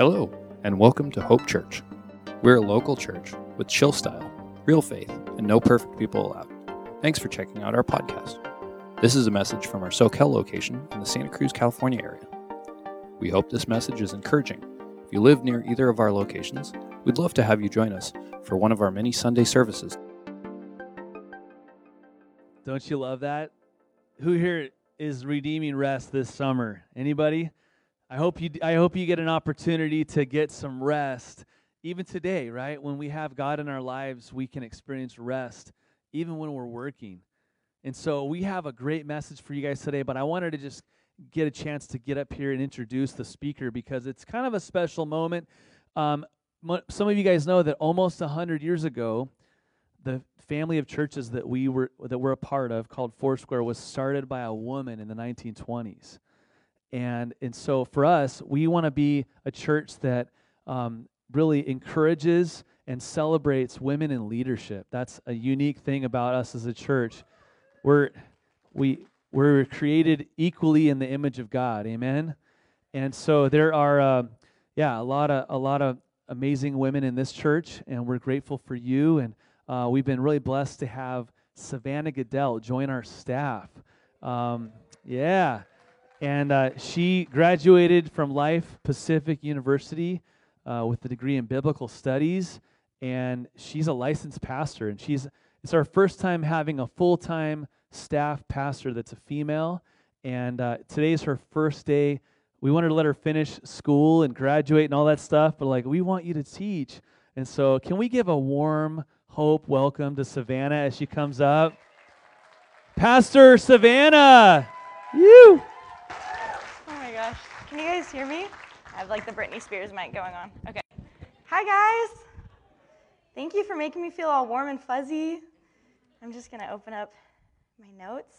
Hello, and welcome to Hope Church. We're a local church with chill style, real faith, and no perfect people allowed. Thanks for checking out our podcast. This is a message from our Soquel location in the Santa Cruz, California area. We hope this message is encouraging. If you live near either of our locations, we'd love to have you join us for one of our many Sunday services. Don't you love that? Who here is redeeming rest this summer? Anybody? I hope you I hope you get an opportunity to get some rest even today, right? When we have God in our lives, we can experience rest even when we're working. And so we have a great message for you guys today, but I wanted to just get a chance to get up here and introduce the speaker because it's kind of a special moment. Um, some of you guys know that almost 100 years ago, the family of churches that we were that we're a part of called Foursquare was started by a woman in the 1920s. And, and so for us, we want to be a church that um, really encourages and celebrates women in leadership. That's a unique thing about us as a church. We're, we, we're created equally in the image of God. Amen? And so there are, uh, yeah, a lot of, a lot of amazing women in this church, and we're grateful for you. And uh, we've been really blessed to have Savannah Goodell join our staff. Um, yeah. And uh, she graduated from Life Pacific University uh, with a degree in biblical studies. And she's a licensed pastor. And she's it's our first time having a full time staff pastor that's a female. And uh, today's her first day. We wanted to let her finish school and graduate and all that stuff, but like, we want you to teach. And so, can we give a warm hope welcome to Savannah as she comes up? Pastor Savannah! You! Can you guys hear me? I have like the Britney Spears mic going on. Okay. Hi, guys. Thank you for making me feel all warm and fuzzy. I'm just going to open up my notes.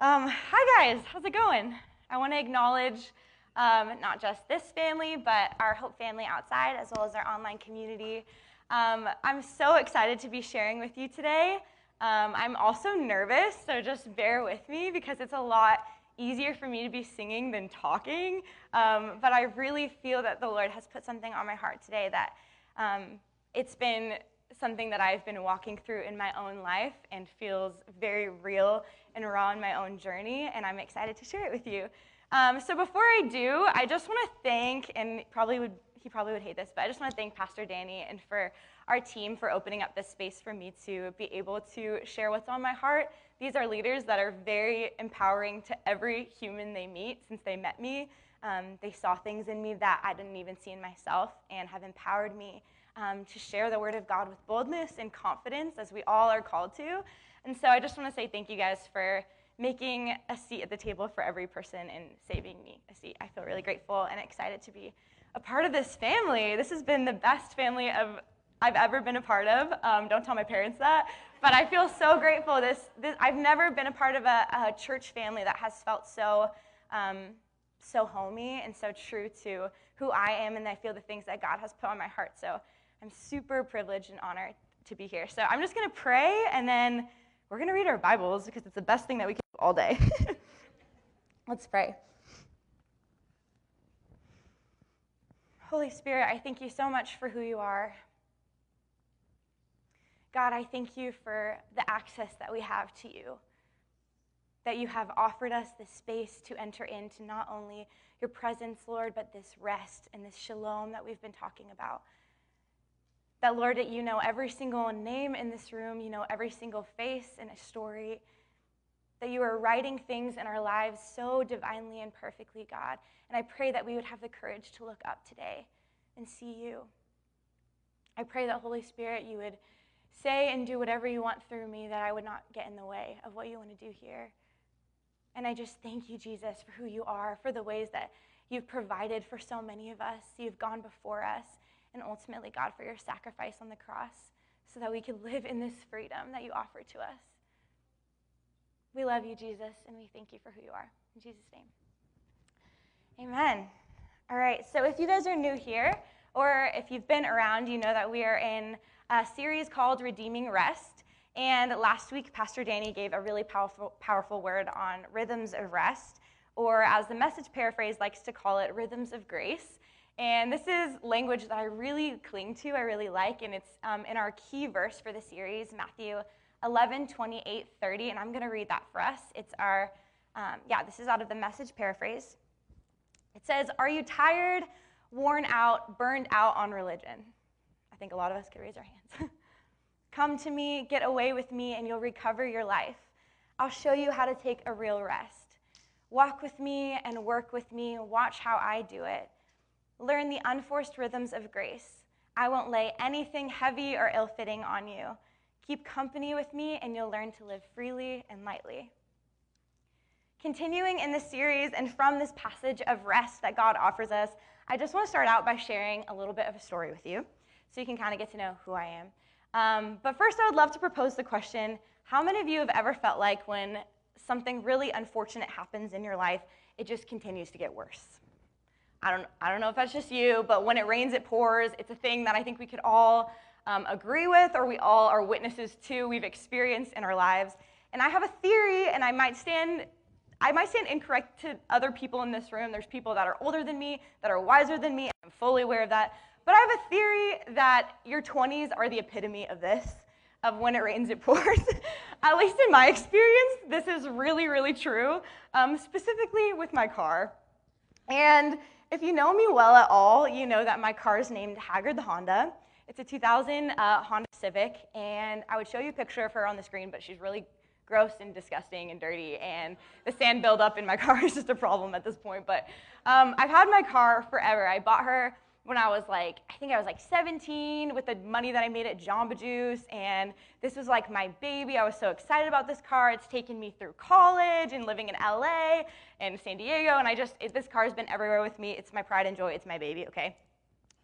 Um, hi, guys. How's it going? I want to acknowledge um, not just this family, but our Hope family outside, as well as our online community. Um, I'm so excited to be sharing with you today. Um, I'm also nervous, so just bear with me because it's a lot easier for me to be singing than talking. Um, but I really feel that the Lord has put something on my heart today that um, it's been something that I've been walking through in my own life and feels very real and raw in my own journey. And I'm excited to share it with you. Um, so before I do, I just want to thank, and probably would he probably would hate this, but I just want to thank Pastor Danny and for our team for opening up this space for me to be able to share what's on my heart these are leaders that are very empowering to every human they meet since they met me. Um, they saw things in me that I didn't even see in myself and have empowered me um, to share the word of God with boldness and confidence as we all are called to. And so I just want to say thank you guys for making a seat at the table for every person and saving me a seat. I feel really grateful and excited to be a part of this family. This has been the best family of I've ever been a part of. Um, don't tell my parents that. But I feel so grateful. This, this I've never been a part of a, a church family that has felt so, um, so homey and so true to who I am, and I feel the things that God has put on my heart. So I'm super privileged and honored to be here. So I'm just to pray, and then we're to read our Bibles because it's the best thing that we can do all day. Let's pray. Holy Spirit, I thank you so much for who you are. God, I thank you for the access that we have to you, that you have offered us this space to enter into not only your presence, Lord, but this rest and this shalom that we've been talking about. That, Lord, that you know every single name in this room, you know every single face in a story, that you are writing things in our lives so divinely and perfectly, God. And I pray that we would have the courage to look up today and see you. I pray that, Holy Spirit, you would say and do whatever you want through me, that I would not get in the way of what you want to do here. And I just thank you, Jesus, for who you are, for the ways that you've provided for so many of us. You've gone before us, and ultimately, God, for your sacrifice on the cross so that we could live in this freedom that you offer to us. We love you, Jesus, and we thank you for who you are. In Jesus' name. Amen. All right, so if you guys are new here, or if you've been around, you know that we are in a series called Redeeming Rest. And last week, Pastor Danny gave a really powerful, powerful word on rhythms of rest, or as the message paraphrase likes to call it, rhythms of grace. And this is language that I really cling to, I really like, and it's um, in our key verse for the series, Matthew 11, 28, 30, and I'm going to read that for us. It's our, um, yeah, this is out of the message paraphrase. It says, Are you tired, worn out, burned out on religion? I think a lot of us could raise our hands. Come to me, get away with me, and you'll recover your life. I'll show you how to take a real rest. Walk with me and work with me. Watch how I do it. Learn the unforced rhythms of grace. I won't lay anything heavy or ill fitting on you. Keep company with me, and you'll learn to live freely and lightly. Continuing in this series and from this passage of rest that God offers us, I just want to start out by sharing a little bit of a story with you so you can kind of get to know who I am. Um, but first, I would love to propose the question how many of you have ever felt like when something really unfortunate happens in your life, it just continues to get worse? I don't, I don't know if that's just you, but when it rains, it pours. It's a thing that I think we could all um, agree with or we all are witnesses to, we've experienced in our lives. And I have a theory, and I might stand I might stand incorrect to other people in this room. There's people that are older than me, that are wiser than me. I'm fully aware of that. But I have a theory that your 20s are the epitome of this, of when it rains, it pours. At least in my experience, this is really, really true, um, specifically with my car. And if you know me well at all, you know that my car is named Haggard the Honda. It's a 2000 uh, Honda Civic, and I would show you a picture of her on the screen, but she's really gross and disgusting and dirty, and the sand buildup in my car is just a problem at this point. But um, I've had my car forever. I bought her when I was like, I think I was like 17 with the money that I made at Jamba Juice, and this was like my baby. I was so excited about this car. It's taken me through college and living in LA and San Diego, and I just, it, this car has been everywhere with me. It's my pride and joy. It's my baby, okay?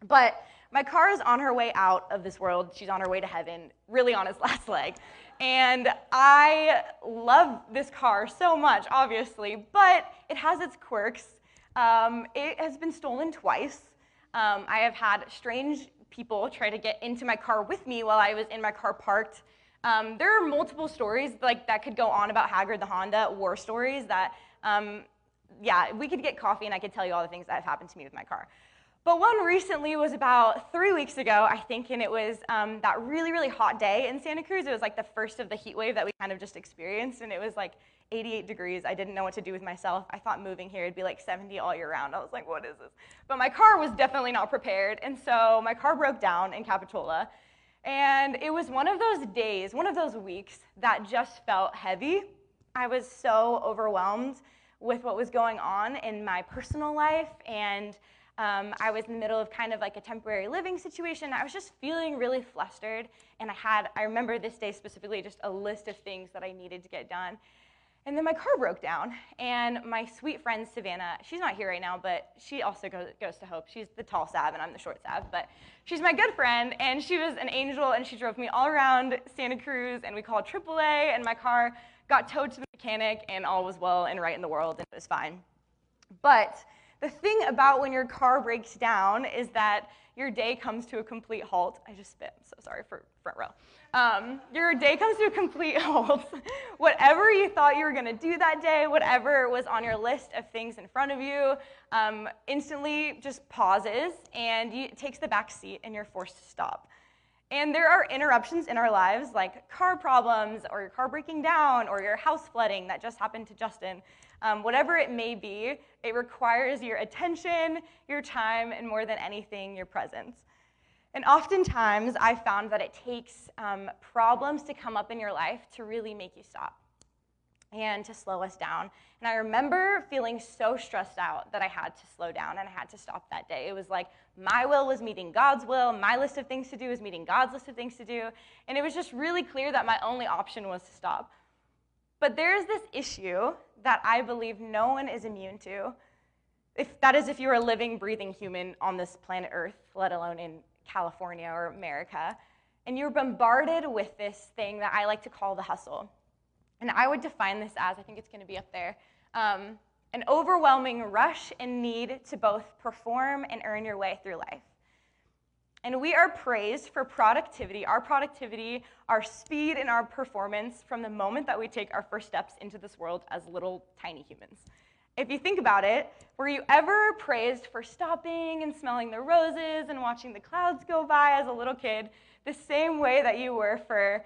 But my car is on her way out of this world. She's on her way to heaven, really on its last leg. And I love this car so much, obviously, but it has its quirks. Um, it has been stolen twice. Um, I have had strange people try to get into my car with me while I was in my car parked. Um, there are multiple stories like that could go on about Haggard the Honda, war stories that, um, yeah, we could get coffee and I could tell you all the things that have happened to me with my car. But one recently was about three weeks ago, I think, and it was um, that really, really hot day in Santa Cruz. It was like the first of the heat wave that we kind of just experienced, and it was like 88 degrees. I didn't know what to do with myself. I thought moving here would be like 70 all year round. I was like, what is this? But my car was definitely not prepared, and so my car broke down in Capitola. And it was one of those days, one of those weeks that just felt heavy. I was so overwhelmed with what was going on in my personal life and um, I was in the middle of kind of like a temporary living situation. I was just feeling really flustered, and I had, I remember this day specifically, just a list of things that I needed to get done. And then my car broke down, and my sweet friend Savannah, she's not here right now, but she also goes, goes to Hope. She's the tall Sav, and I'm the short Sav, but she's my good friend, and she was an angel, and she drove me all around Santa Cruz, and we called AAA, and my car got towed to the mechanic, and all was well and right in the world, and it was fine. But the thing about when your car breaks down is that your day comes to a complete halt. I just spit, I'm so sorry for front row. Um, your day comes to a complete halt. whatever you thought you were to do that day, whatever was on your list of things in front of you, um, instantly just pauses and you, takes the back seat and you're forced to stop. And there are interruptions in our lives, like car problems, or your car breaking down, or your house flooding that just happened to Justin. Um, whatever it may be, it requires your attention, your time, and more than anything, your presence. And oftentimes, I found that it takes um, problems to come up in your life to really make you stop and to slow us down. And I remember feeling so stressed out that I had to slow down and I had to stop that day. It was like my will was meeting God's will, my list of things to do was meeting God's list of things to do. And it was just really clear that my only option was to stop. But there's this issue that I believe no one is immune to. If that is if you're a living, breathing human on this planet Earth, let alone in California or America, and you're bombarded with this thing that I like to call the hustle. And I would define this as I think it's going to be up there um, an overwhelming rush and need to both perform and earn your way through life. And we are praised for productivity, our productivity, our speed, and our performance from the moment that we take our first steps into this world as little tiny humans. if you think about it, were you ever praised for stopping and smelling the roses and watching the clouds go by as a little kid the same way that you were for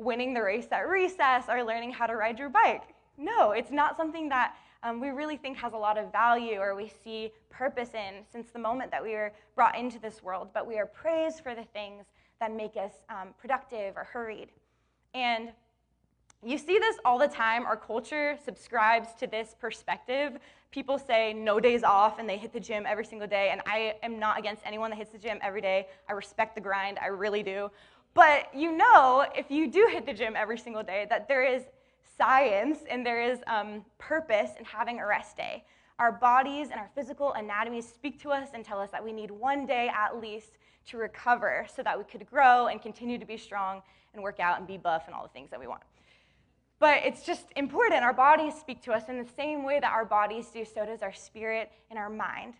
winning the race at recess or learning how to ride your bike? No, it's not something that um, we really think has a lot of value or we see purpose in since the moment that we were brought into this world, but we are praised for the things that make us um, productive or hurried. And you see this all the time. Our culture subscribes to this perspective. People say no days off and they hit the gym every single day. And I am not against anyone that hits the gym every day. I respect the grind, I really do. But you know, if you do hit the gym every single day, that there is science and there is um, purpose in having a rest day. Our bodies and our physical anatomy speak to us and tell us that we need one day at least to recover so that we could grow and continue to be strong and work out and be buff and all the things that we want. But it's just important. Our bodies speak to us in the same way that our bodies do, so does our spirit and our mind.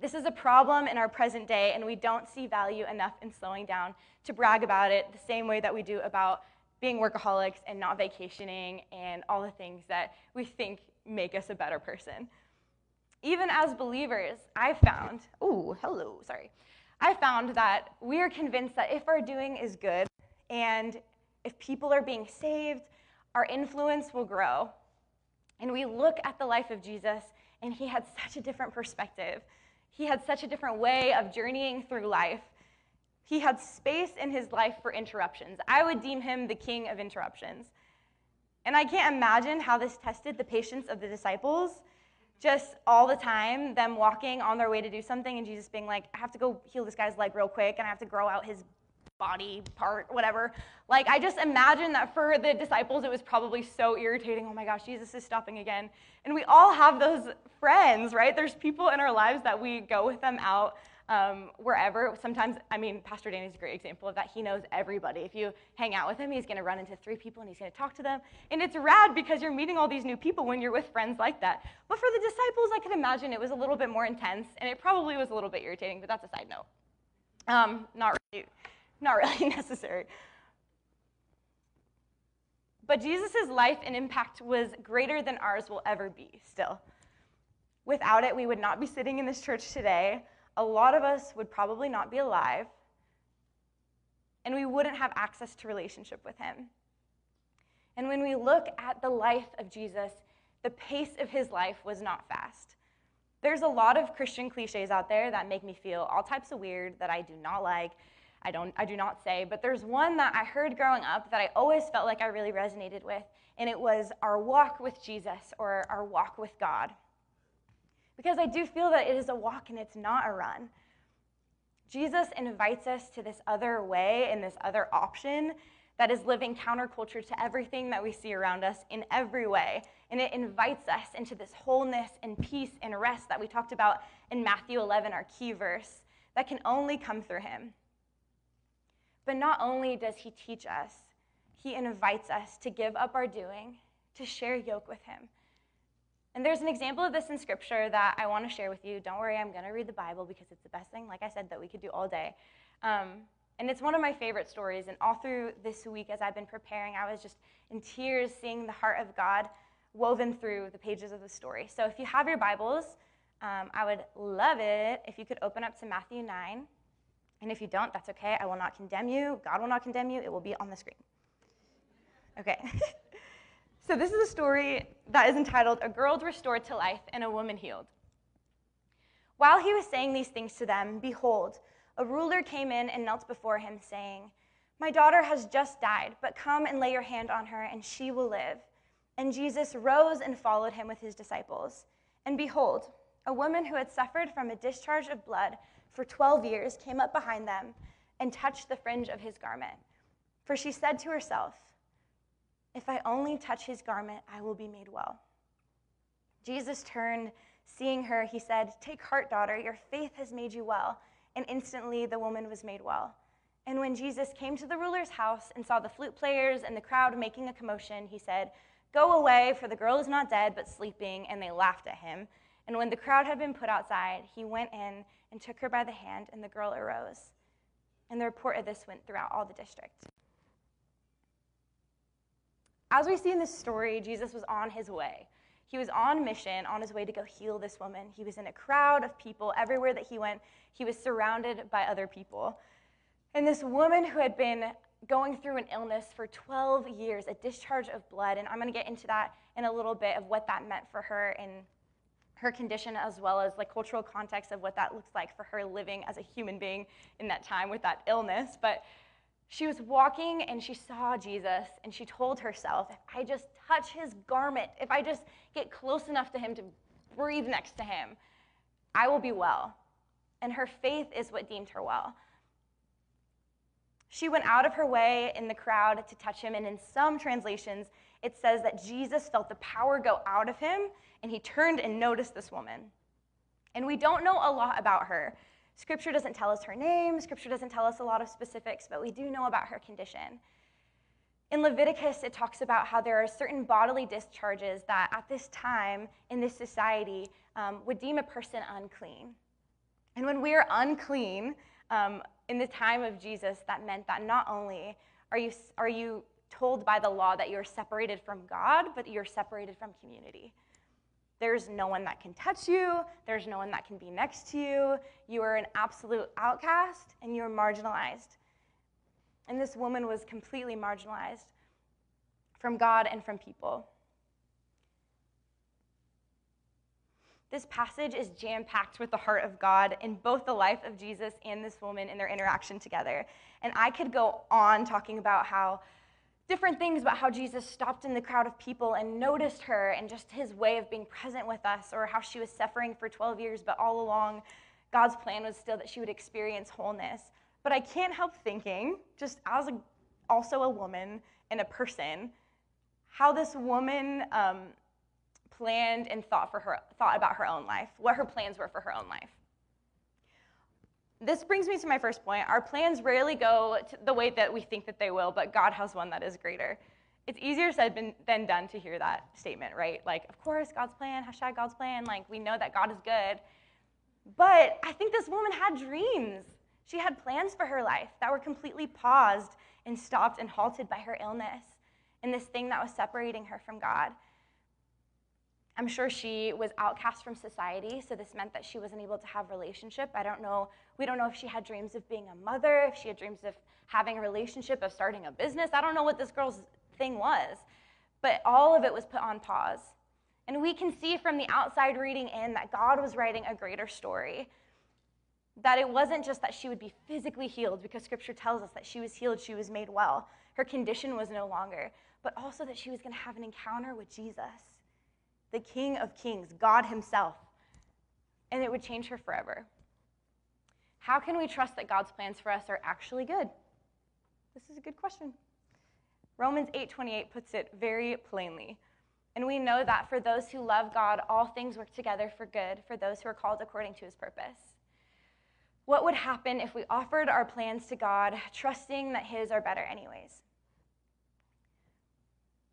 This is a problem in our present day, and we don't see value enough in slowing down to brag about it the same way that we do about being workaholics and not vacationing and all the things that we think make us a better person. Even as believers, I found, oh, hello, sorry. I found that we are convinced that if our doing is good and if people are being saved, our influence will grow. And we look at the life of Jesus, and he had such a different perspective. He had such a different way of journeying through life. He had space in his life for interruptions. I would deem him the king of interruptions. And I can't imagine how this tested the patience of the disciples just all the time, them walking on their way to do something, and Jesus being like, I have to go heal this guy's leg real quick, and I have to grow out his body part, whatever. Like, I just imagine that for the disciples, it was probably so irritating. Oh my gosh, Jesus is stopping again. And we all have those friends, right? There's people in our lives that we go with them out um, wherever. Sometimes, I mean, Pastor Danny's a great example of that. He knows everybody. If you hang out with him, he's going to run into three people and he's going to talk to them. And it's rad because you're meeting all these new people when you're with friends like that. But for the disciples, I can imagine it was a little bit more intense and it probably was a little bit irritating, but that's a side note. Um, not really, not really necessary. But Jesus' life and impact was greater than ours will ever be, still. Without it, we would not be sitting in this church today a lot of us would probably not be alive, and we wouldn't have access to relationship with him. And when we look at the life of Jesus, the pace of his life was not fast. There's a lot of Christian cliches out there that make me feel all types of weird that I do not like. I don't I do not say, but there's one that I heard growing up that I always felt like I really resonated with, and it was our walk with Jesus or our walk with God. Because I do feel that it is a walk and it's not a run. Jesus invites us to this other way and this other option that is living counterculture to everything that we see around us in every way. And it invites us into this wholeness and peace and rest that we talked about in Matthew 11, our key verse, that can only come through Him. But not only does He teach us, He invites us to give up our doing, to share yoke with Him, and there's an example of this in scripture that I want to share with you. Don't worry, I'm going to read the Bible because it's the best thing, like I said, that we could do all day. Um, and it's one of my favorite stories. And all through this week, as I've been preparing, I was just in tears seeing the heart of God woven through the pages of the story. So if you have your Bibles, um, I would love it if you could open up to Matthew 9. And if you don't, that's okay. I will not condemn you. God will not condemn you. It will be on the screen. Okay. So, this is a story that is entitled A Girl Restored to Life and a Woman Healed. While he was saying these things to them, behold, a ruler came in and knelt before him, saying, My daughter has just died, but come and lay your hand on her, and she will live. And Jesus rose and followed him with his disciples. And behold, a woman who had suffered from a discharge of blood for 12 years came up behind them and touched the fringe of his garment. For she said to herself, if I only touch his garment, I will be made well. Jesus turned, seeing her, he said, Take heart, daughter, your faith has made you well. And instantly the woman was made well. And when Jesus came to the ruler's house and saw the flute players and the crowd making a commotion, he said, Go away, for the girl is not dead, but sleeping. And they laughed at him. And when the crowd had been put outside, he went in and took her by the hand, and the girl arose. And the report of this went throughout all the district. As we see in this story, Jesus was on his way. He was on mission, on his way to go heal this woman. He was in a crowd of people. Everywhere that he went, he was surrounded by other people. And this woman who had been going through an illness for 12 years, a discharge of blood, and I'm going to get into that in a little bit of what that meant for her and her condition as well as the cultural context of what that looks like for her living as a human being in that time with that illness. But she was walking and she saw Jesus and she told herself, if I just touch his garment, if I just get close enough to him to breathe next to him, I will be well. And her faith is what deemed her well. She went out of her way in the crowd to touch him, and in some translations, it says that Jesus felt the power go out of him and he turned and noticed this woman. And we don't know a lot about her. Scripture doesn't tell us her name, Scripture doesn't tell us a lot of specifics, but we do know about her condition. In Leviticus, it talks about how there are certain bodily discharges that at this time in this society um, would deem a person unclean. And when we are unclean um, in the time of Jesus, that meant that not only are you, are you told by the law that you're separated from God, but you're separated from community. There's no one that can touch you, there's no one that can be next to you. You are an absolute outcast and you're marginalized. And this woman was completely marginalized from God and from people. This passage is jam packed with the heart of God in both the life of Jesus and this woman in their interaction together. And I could go on talking about how different things about how Jesus stopped in the crowd of people and noticed her and just his way of being present with us, or how she was suffering for 12 years, but all along, God's plan was still that she would experience wholeness. But I can't help thinking, just as a, also a woman and a person, how this woman um, planned and thought for her thought about her own life, what her plans were for her own life this brings me to my first point. Our plans rarely go the way that we think that they will, but God has one that is greater. It's easier said than done to hear that statement, right? Like, of course, God's plan, hashtag God's plan. Like, we know that God is good. But I think this woman had dreams. She had plans for her life that were completely paused and stopped and halted by her illness and this thing that was separating her from God. I'm sure she was outcast from society, so this meant that she wasn't able to have relationship. I don't know. We don't know if she had dreams of being a mother, if she had dreams of having a relationship, of starting a business. I don't know what this girl's thing was, but all of it was put on pause. And we can see from the outside reading in that God was writing a greater story. That it wasn't just that she would be physically healed, because scripture tells us that she was healed, she was made well. Her condition was no longer, but also that she was going to have an encounter with Jesus the King of Kings, God Himself, and it would change her forever. How can we trust that God's plans for us are actually good? This is a good question. Romans 8:28 puts it very plainly. And we know that for those who love God, all things work together for good for those who are called according to his purpose. What would happen if we offered our plans to God, trusting that his are better anyways?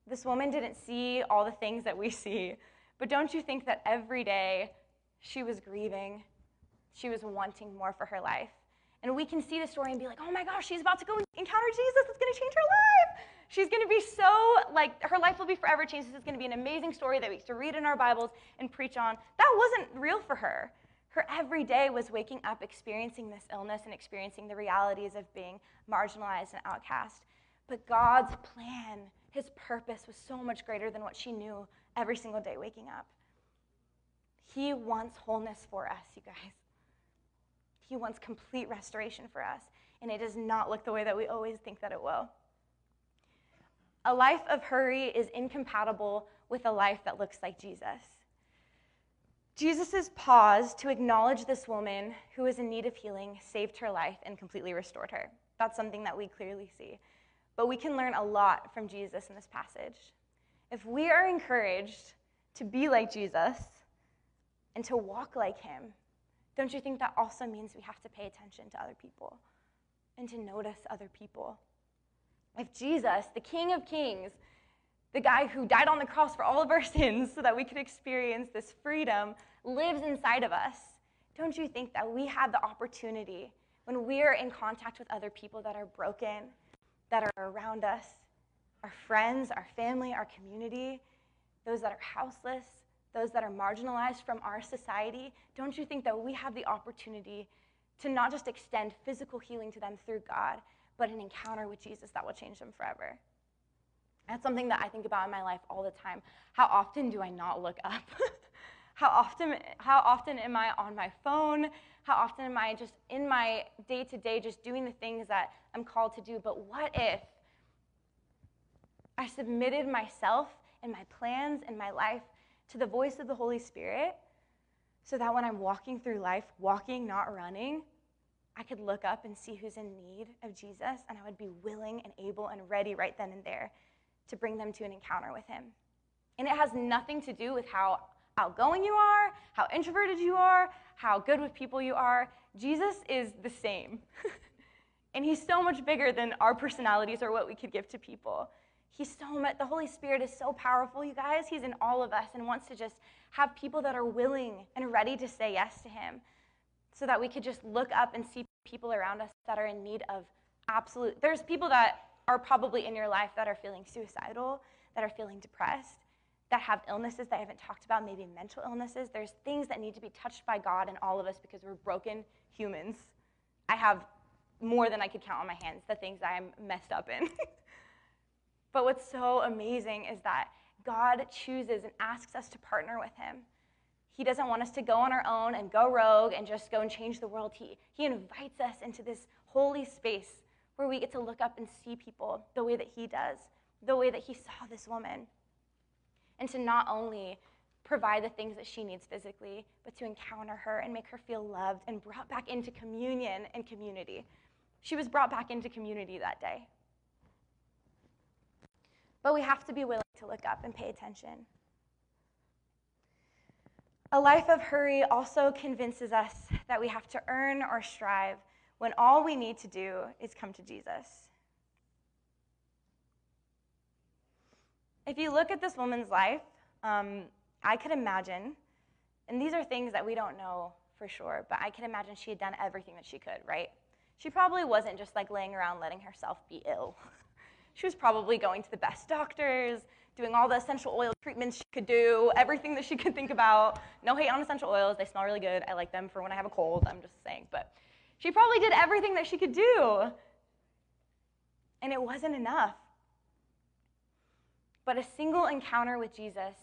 This woman didn't see all the things that we see, but don't you think that every day she was grieving? She was wanting more for her life. And we can see the story and be like, oh my gosh, she's about to go encounter Jesus. It's going to change her life. She's going to be so, like, her life will be forever changed. This is going to be an amazing story that we used to read in our Bibles and preach on. That wasn't real for her. Her every day was waking up, experiencing this illness, and experiencing the realities of being marginalized and outcast. But God's plan, his purpose, was so much greater than what she knew every single day waking up. He wants wholeness for us, you guys. He wants complete restoration for us, and it does not look the way that we always think that it will. A life of hurry is incompatible with a life that looks like Jesus. Jesus' pause to acknowledge this woman who is in need of healing saved her life and completely restored her. That's something that we clearly see. But we can learn a lot from Jesus in this passage. If we are encouraged to be like Jesus and to walk like him, don't you think that also means we have to pay attention to other people and to notice other people? If Jesus, the King of Kings, the guy who died on the cross for all of our sins so that we could experience this freedom, lives inside of us, don't you think that we have the opportunity when we are in contact with other people that are broken, that are around us, our friends, our family, our community, those that are houseless, those that are marginalized from our society, don't you think that we have the opportunity to not just extend physical healing to them through God, but an encounter with Jesus that will change them forever? That's something that I think about in my life all the time. How often do I not look up? how often how often am I on my phone? How often am I just in my day to day just doing the things that I'm called to do? But what if I submitted myself and my plans and my life to the voice of the Holy Spirit so that when I'm walking through life, walking, not running, I could look up and see who's in need of Jesus, and I would be willing and able and ready right then and there to bring them to an encounter with Him. And it has nothing to do with how outgoing you are, how introverted you are, how good with people you are. Jesus is the same. and He's so much bigger than our personalities or what we could give to people. He's so much, the Holy Spirit is so powerful, you guys. He's in all of us and wants to just have people that are willing and ready to say yes to Him so that we could just look up and see people around us that are in need of absolute. There's people that are probably in your life that are feeling suicidal, that are feeling depressed, that have illnesses that I haven't talked about, maybe mental illnesses. There's things that need to be touched by God in all of us because we're broken humans. I have more than I could count on my hands, the things I'm messed up in. but what's so amazing is that God chooses and asks us to partner with Him. He doesn't want us to go on our own and go rogue and just go and change the world. He, he invites us into this holy space where we get to look up and see people the way that He does, the way that He saw this woman. And to not only provide the things that she needs physically, but to encounter her and make her feel loved and brought back into communion and community. She was brought back into community that day. But we have to be willing to look up and pay attention. A life of hurry also convinces us that we have to earn or strive when all we need to do is come to Jesus. If you look at this woman's life, um, I could imagine, and these are things that we don't know for sure, but I can imagine she had done everything that she could, right? She probably wasn't just like laying around letting herself be ill. she was probably going to the best doctors, doing all the essential oil treatments she could do, everything that she could think about. No hate on essential oils, they smell really good. I like them for when I have a cold, I'm just saying. But she probably did everything that she could do. And it wasn't enough. But a single encounter with Jesus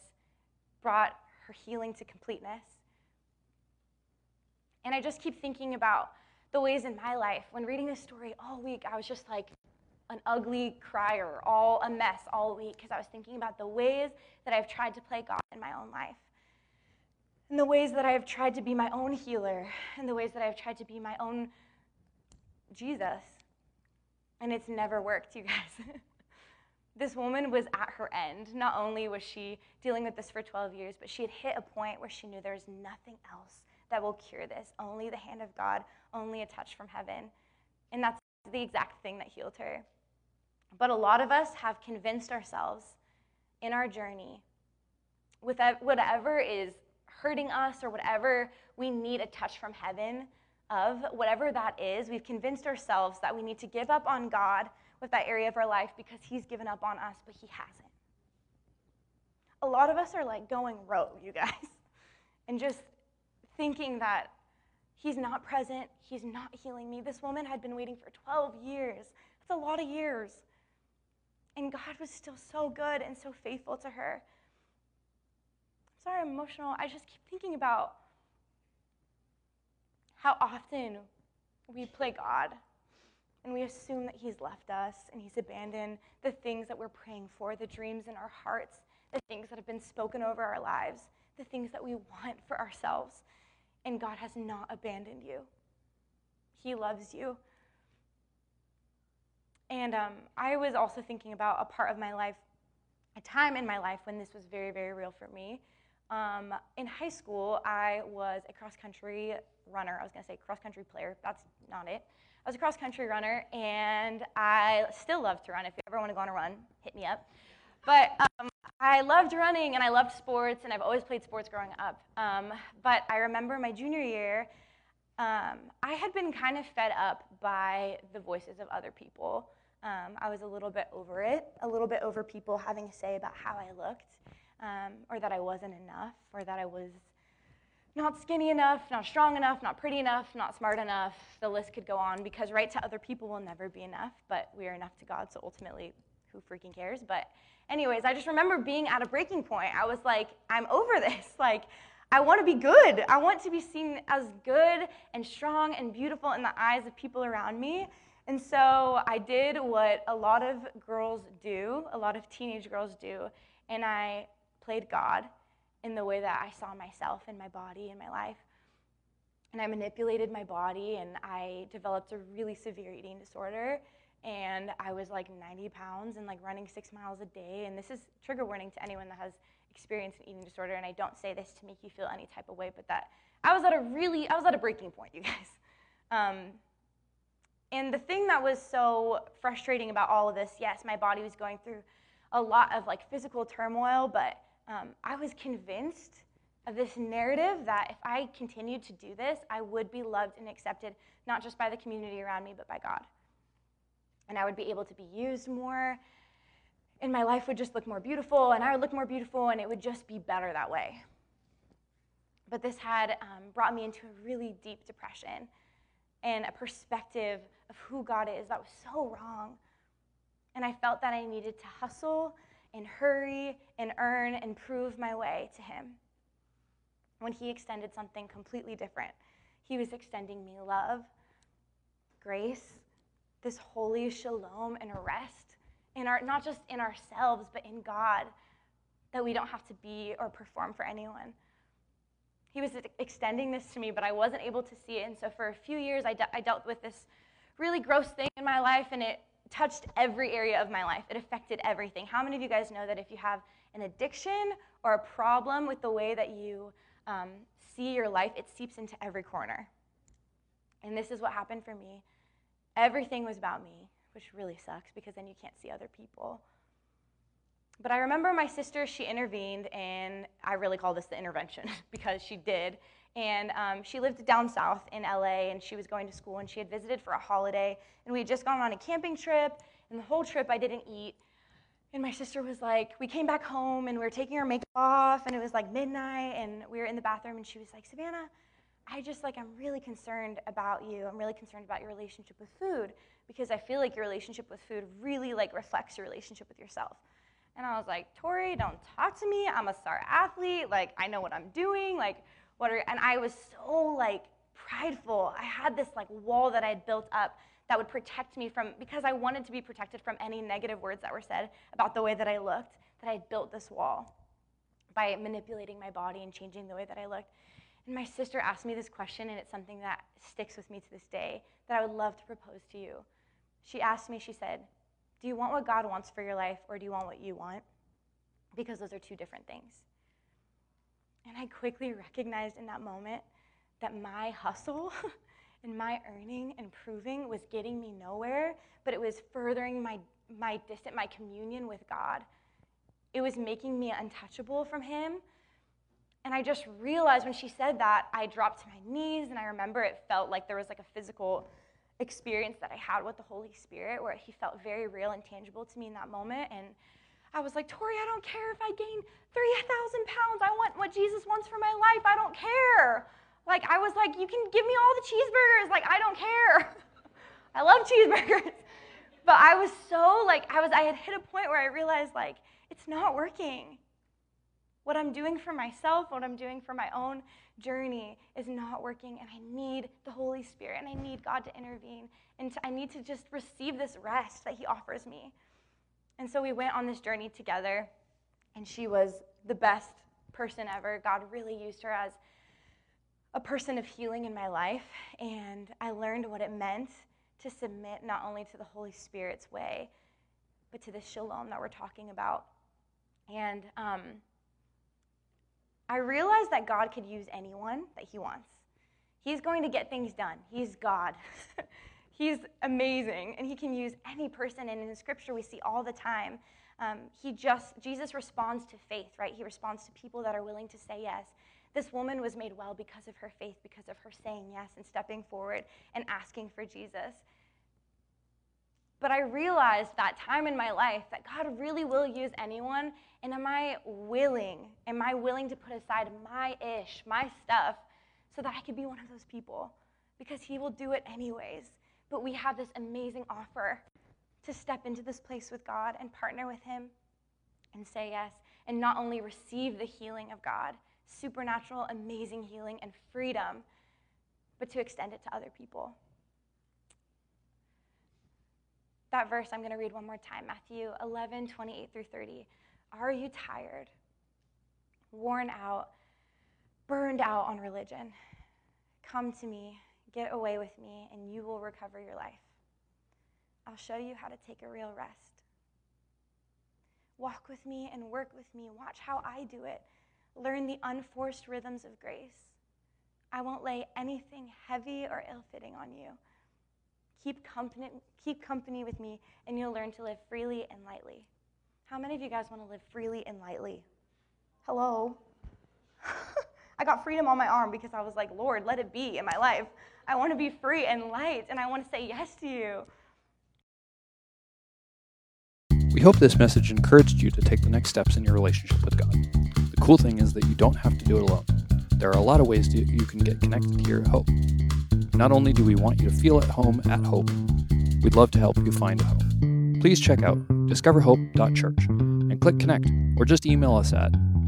brought her healing to completeness. And I just keep thinking about the ways in my life. When reading this story all week, I was just like, an ugly crier, all a mess all week, because I was thinking about the ways that I've tried to play God in my own life, and the ways that I have tried to be my own healer, and the ways that I've tried to be my own Jesus. And it's never worked, you guys. this woman was at her end. Not only was she dealing with this for 12 years, but she had hit a point where she knew there was nothing else that will cure this. Only the hand of God, only a touch from heaven. And that's the exact thing that healed her. But a lot of us have convinced ourselves in our journey with whatever is hurting us or whatever we need a touch from heaven of, whatever that is, we've convinced ourselves that we need to give up on God with that area of our life because He's given up on us, but He hasn't. A lot of us are like going rogue, you guys, and just thinking that He's not present, He's not healing me. This woman had been waiting for 12 years. That's a lot of years. And God was still so good and so faithful to her. I'm Sorry, I'm emotional. I just keep thinking about how often we play God and we assume that He's left us and He's abandoned the things that we're praying for, the dreams in our hearts, the things that have been spoken over our lives, the things that we want for ourselves. And God has not abandoned you, He loves you. And um, I was also thinking about a part of my life, a time in my life when this was very, very real for me. Um, in high school, I was a cross country runner. I was going to say cross country player. That's not it. I was a cross country runner, and I still love to run. If you ever want to go on a run, hit me up. But um, I loved running and I loved sports, and I've always played sports growing up. Um, but I remember my junior year, um, I had been kind of fed up by the voices of other people. Um, I was a little bit over it, a little bit over people having a say about how I looked. um, or that I wasn't enough, or that I was not skinny enough, not strong enough, not pretty enough, not smart enough. The list could go on because right to other people will never be enough, but we are enough to God, so ultimately, who freaking cares? But, anyways, I just remember being at a breaking point. I was like, I'm over this. Like, I want to be good. I want to be seen as good and strong and beautiful in the eyes of people around me. And so I did what a lot of girls do, a lot of teenage girls do, and I played God in the way that I saw myself and my body and my life. And I manipulated my body, and I developed a really severe eating disorder. And I was like 90 pounds and like running six miles a day. And this is trigger warning to anyone that has experienced an eating disorder. And I don't say this to make you feel any type of way, but that I was at a really, I was at a breaking point, you guys. Um, and the thing that was so frustrating about all of this, yes, my body was going through a lot of like physical turmoil, but um, I was convinced of this narrative that if I continued to do this, I would be loved and accepted, not just by the community around me, but by God. And I would be able to be used more, and my life would just look more beautiful, and I would look more beautiful, and it would just be better that way. But this had um, brought me into a really deep depression and a perspective of who God is that was so wrong. And I felt that I needed to hustle and hurry and earn and prove my way to Him. When He extended something completely different, He was extending me love, grace, this holy shalom and rest in our not just in ourselves but in God that we don't have to be or perform for anyone. He was extending this to me, but I wasn't able to see it. And so for a few years, I, de- I dealt with this really gross thing in my life, and it touched every area of my life. It affected everything. How many of you guys know that if you have an addiction or a problem with the way that you um, see your life, it seeps into every corner? And this is what happened for me. Everything was about me, which really sucks because then you can't see other people. But I remember my sister, she intervened, and I really call this the intervention because she did. And um, she lived down south in LA, and she was going to school, and she had visited for a holiday. And we had just gone on a camping trip, and the whole trip I didn't eat. And my sister was like, we came back home, and we were taking our makeup off, and it was like midnight, and we were in the bathroom, and she was like, Savannah, I just like, I'm really concerned about you. I'm really concerned about your relationship with food because I feel like your relationship with food really like reflects your relationship with yourself. And I was like, Tori, don't talk to me. I'm a star athlete. Like, I know what I'm doing. Like, what are, and I was so like prideful. I had this like wall that I had built up that would protect me from, because I wanted to be protected from any negative words that were said about the way that I looked, that I had built this wall by manipulating my body and changing the way that I looked. And my sister asked me this question, and it's something that sticks with me to this day that I would love to propose to you. She asked me, she said, Do you want what God wants for your life, or do you want what you want? Because those are two different things. And I quickly recognized in that moment that my hustle and my earning and proving was getting me nowhere, but it was furthering my, my distant, my communion with God. It was making me untouchable from Him and I just realized when she said that, I dropped to my knees, and I remember it felt like there was like a physical experience that I had with the Holy Spirit where He felt very real and tangible to me in that moment. And I was like, Tori, I don't care if I gain 3,000 pounds. I want what Jesus wants for my life. I don't care. Like, I was like, you can give me all the cheeseburgers. Like, I don't care. I love cheeseburgers. But I was so, like, I was, I had hit a point where I realized, like, it's not working. What I'm doing for myself, what I'm doing for my own journey is not working, and I need the Holy Spirit, and I need God to intervene, and to, I need to just receive this rest that He offers me. And so we went on this journey together, and she was the best person ever. God really used her as a person of healing in my life, and I learned what it meant to submit not only to the Holy Spirit's way, but to the shalom that we're talking about. And um, I realized that God could use anyone that He wants. He's going to get things done. He's God. He's amazing, and He can use any person. And in Scripture, we see all the time. Um, he just Jesus responds to faith, right? He responds to people that are willing to say yes. This woman was made well because of her faith, because of her saying yes and stepping forward and asking for Jesus. But I realized that time in my life that God really will use anyone. And am I willing? Am I willing to put aside my ish, my stuff, so that I could be one of those people? Because He will do it anyways. But we have this amazing offer to step into this place with God and partner with Him and say yes, and not only receive the healing of God, supernatural, amazing healing and freedom, but to extend it to other people. That verse I'm going to read one more time Matthew 11, 28 through 30. Are you tired, worn out, burned out on religion? Come to me, get away with me, and you will recover your life. I'll show you how to take a real rest. Walk with me and work with me. Watch how I do it. Learn the unforced rhythms of grace. I won't lay anything heavy or ill fitting on you. Keep company, keep company with me, and you'll learn to live freely and lightly. How many of you guys want to live freely and lightly? Hello? Got freedom on my arm because I was like, Lord, let it be in my life. I want to be free and light, and I want to say yes to you. We hope this message encouraged you to take the next steps in your relationship with God. The cool thing is that you don't have to do it alone. There are a lot of ways to, you can get connected here at Hope. Not only do we want you to feel at home at Hope, we'd love to help you find a home. Please check out discoverhope.church and click connect, or just email us at